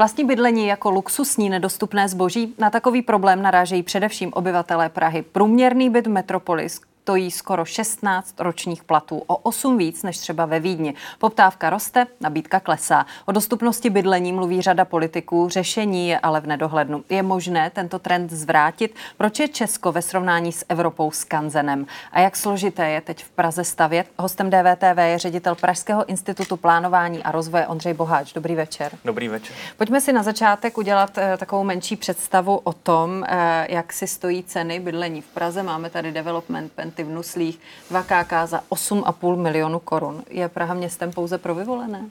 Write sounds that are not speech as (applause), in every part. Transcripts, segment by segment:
Vlastní bydlení jako luxusní nedostupné zboží na takový problém narážejí především obyvatelé Prahy. Průměrný byt Metropolis stojí skoro 16 ročních platů, o 8 víc než třeba ve Vídni. Poptávka roste, nabídka klesá. O dostupnosti bydlení mluví řada politiků, řešení je ale v nedohlednu. Je možné tento trend zvrátit? Proč je Česko ve srovnání s Evropou skanzenem? A jak složité je teď v Praze stavět? Hostem DVTV je ředitel Pražského institutu plánování a rozvoje Ondřej Boháč. Dobrý večer. Dobrý večer. Pojďme si na začátek udělat uh, takovou menší představu o tom, uh, jak si stojí ceny bydlení v Praze. Máme tady development Penty v Nuslích 2 KK za 8,5 milionu korun. Je Praha městem pouze pro vyvolené?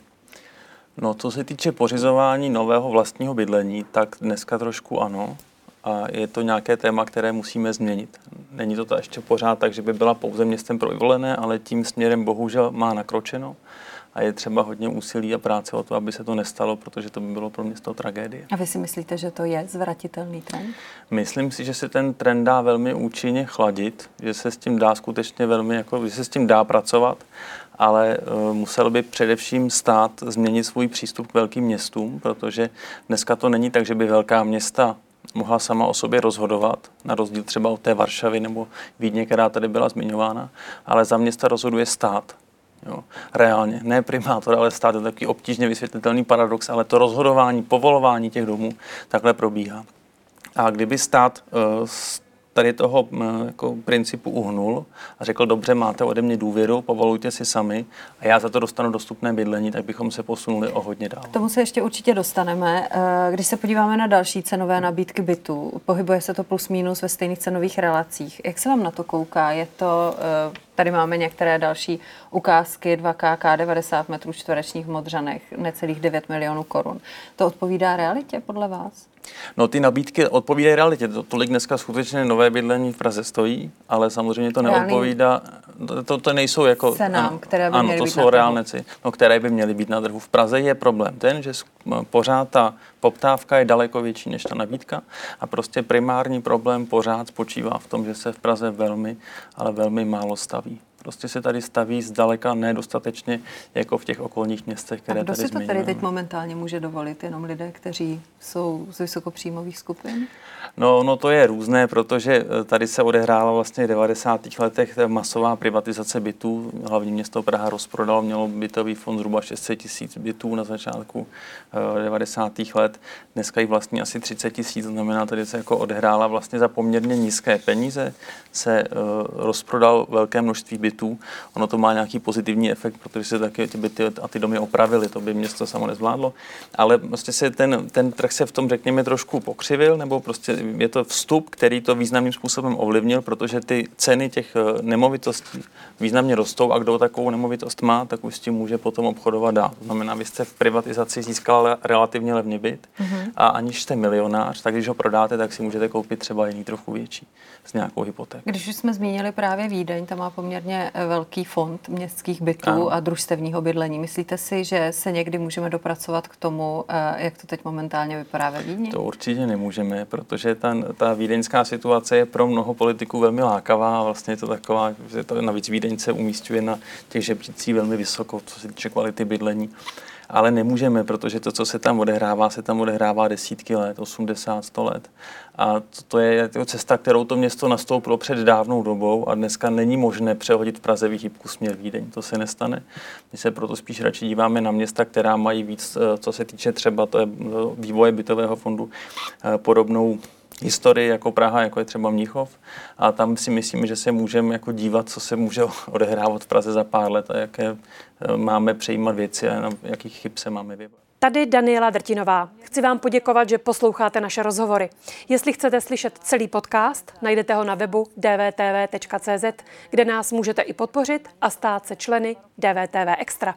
No, co se týče pořizování nového vlastního bydlení, tak dneska trošku ano. A je to nějaké téma, které musíme změnit. Není to, to ještě pořád tak, že by byla pouze městem pro vyvolené, ale tím směrem bohužel má nakročeno a je třeba hodně úsilí a práce o to, aby se to nestalo, protože to by bylo pro město tragédie. A vy si myslíte, že to je zvratitelný trend? Myslím si, že se ten trend dá velmi účinně chladit, že se s tím dá skutečně velmi, jako, že se s tím dá pracovat, ale uh, musel by především stát změnit svůj přístup k velkým městům, protože dneska to není tak, že by velká města mohla sama o sobě rozhodovat, na rozdíl třeba od té Varšavy nebo Vídně, která tady byla zmiňována, ale za města rozhoduje stát. Jo, reálně, ne primátor, ale stát je takový obtížně vysvětlitelný paradox, ale to rozhodování, povolování těch domů takhle probíhá. A kdyby stát uh, tady toho jako principu uhnul a řekl, dobře, máte ode mě důvěru, povolujte si sami a já za to dostanu dostupné bydlení, tak bychom se posunuli o hodně dál. K tomu se ještě určitě dostaneme. Eh, když se podíváme na další cenové nabídky bytů, pohybuje se to plus minus ve stejných cenových relacích. Jak se vám na to kouká? Je to eh, Tady máme některé další ukázky, 2KK, 90 metrů čtverečních v Modřanech, necelých 9 milionů korun. To odpovídá realitě podle vás? No ty nabídky odpovídají realitě. To, tolik dneska skutečně nové bydlení v Praze stojí, ale samozřejmě to neodpovídá, to, to nejsou jako... Cenám, ano, které by ano, měly to být jsou reálné ceny, no, které by měly být na trhu. V Praze je problém ten, že pořád ta poptávka je daleko větší než ta nabídka a prostě primární problém pořád spočívá v tom, že se v Praze velmi, ale velmi málo staví. Prostě se tady staví zdaleka nedostatečně jako v těch okolních městech, které a kdo tady si to tady teď momentálně může dovolit? Jenom lidé, kteří jsou z vysokopříjmových skupin? No, no to je různé, protože eh, tady se odehrála vlastně v 90. letech masová privatizace bytů. Hlavní město Praha rozprodalo, mělo bytový fond zhruba 600 tisíc bytů na začátku 90. Eh, let. Dneska jich vlastně asi 30 tisíc, znamená, tady se jako odehrála vlastně za poměrně nízké peníze. Se uh, rozprodal velké množství bytů. Ono to má nějaký pozitivní efekt, protože se taky ty byty a ty domy opravily, to by město samo nezvládlo. Ale prostě se ten, ten trh se v tom, řekněme, trošku pokřivil, nebo prostě je to vstup, který to významným způsobem ovlivnil, protože ty ceny těch eh, nemovitostí významně rostou a kdo takovou nemovitost má, tak už s tím může potom obchodovat dál. To znamená, vy jste v privatizaci získal relativně levný byt mm-hmm. a aniž jste milionář, tak když ho prodáte, tak si můžete koupit třeba jiný trochu větší s nějakou hypotékou. Když už jsme zmínili právě Vídeň, tam má poměrně eh, velký fond městských bytů ano. a družstevního bydlení. Myslíte si, že se někdy můžeme dopracovat k tomu, eh, jak to teď momentálně vypadá ve Vídni? To určitě nemůžeme, protože ta, ta vídeňská situace je pro mnoho politiků velmi lákavá a vlastně je to taková, že to navíc Vídeň se umístuje na těch žebřících velmi vysoko, co se týče kvality bydlení ale nemůžeme, protože to, co se tam odehrává, se tam odehrává desítky let, 80, 100 let. A to, to je cesta, kterou to město nastoupilo před dávnou dobou a dneska není možné přehodit v Praze výhybku směr Vídeň. To se nestane. My se proto spíš radši díváme na města, která mají víc, eh, co se týče třeba to je eh, vývoje bytového fondu, eh, podobnou historii jako Praha, jako je třeba Mnichov. A tam si myslím, že se můžeme jako dívat, co se může (laughs) odehrávat v Praze za pár let a jaké eh, máme přejímat věci a na jakých chyb se máme vybavit. Tady Daniela Drtinová. Chci vám poděkovat, že posloucháte naše rozhovory. Jestli chcete slyšet celý podcast, najdete ho na webu dvtv.cz, kde nás můžete i podpořit a stát se členy DVTV Extra.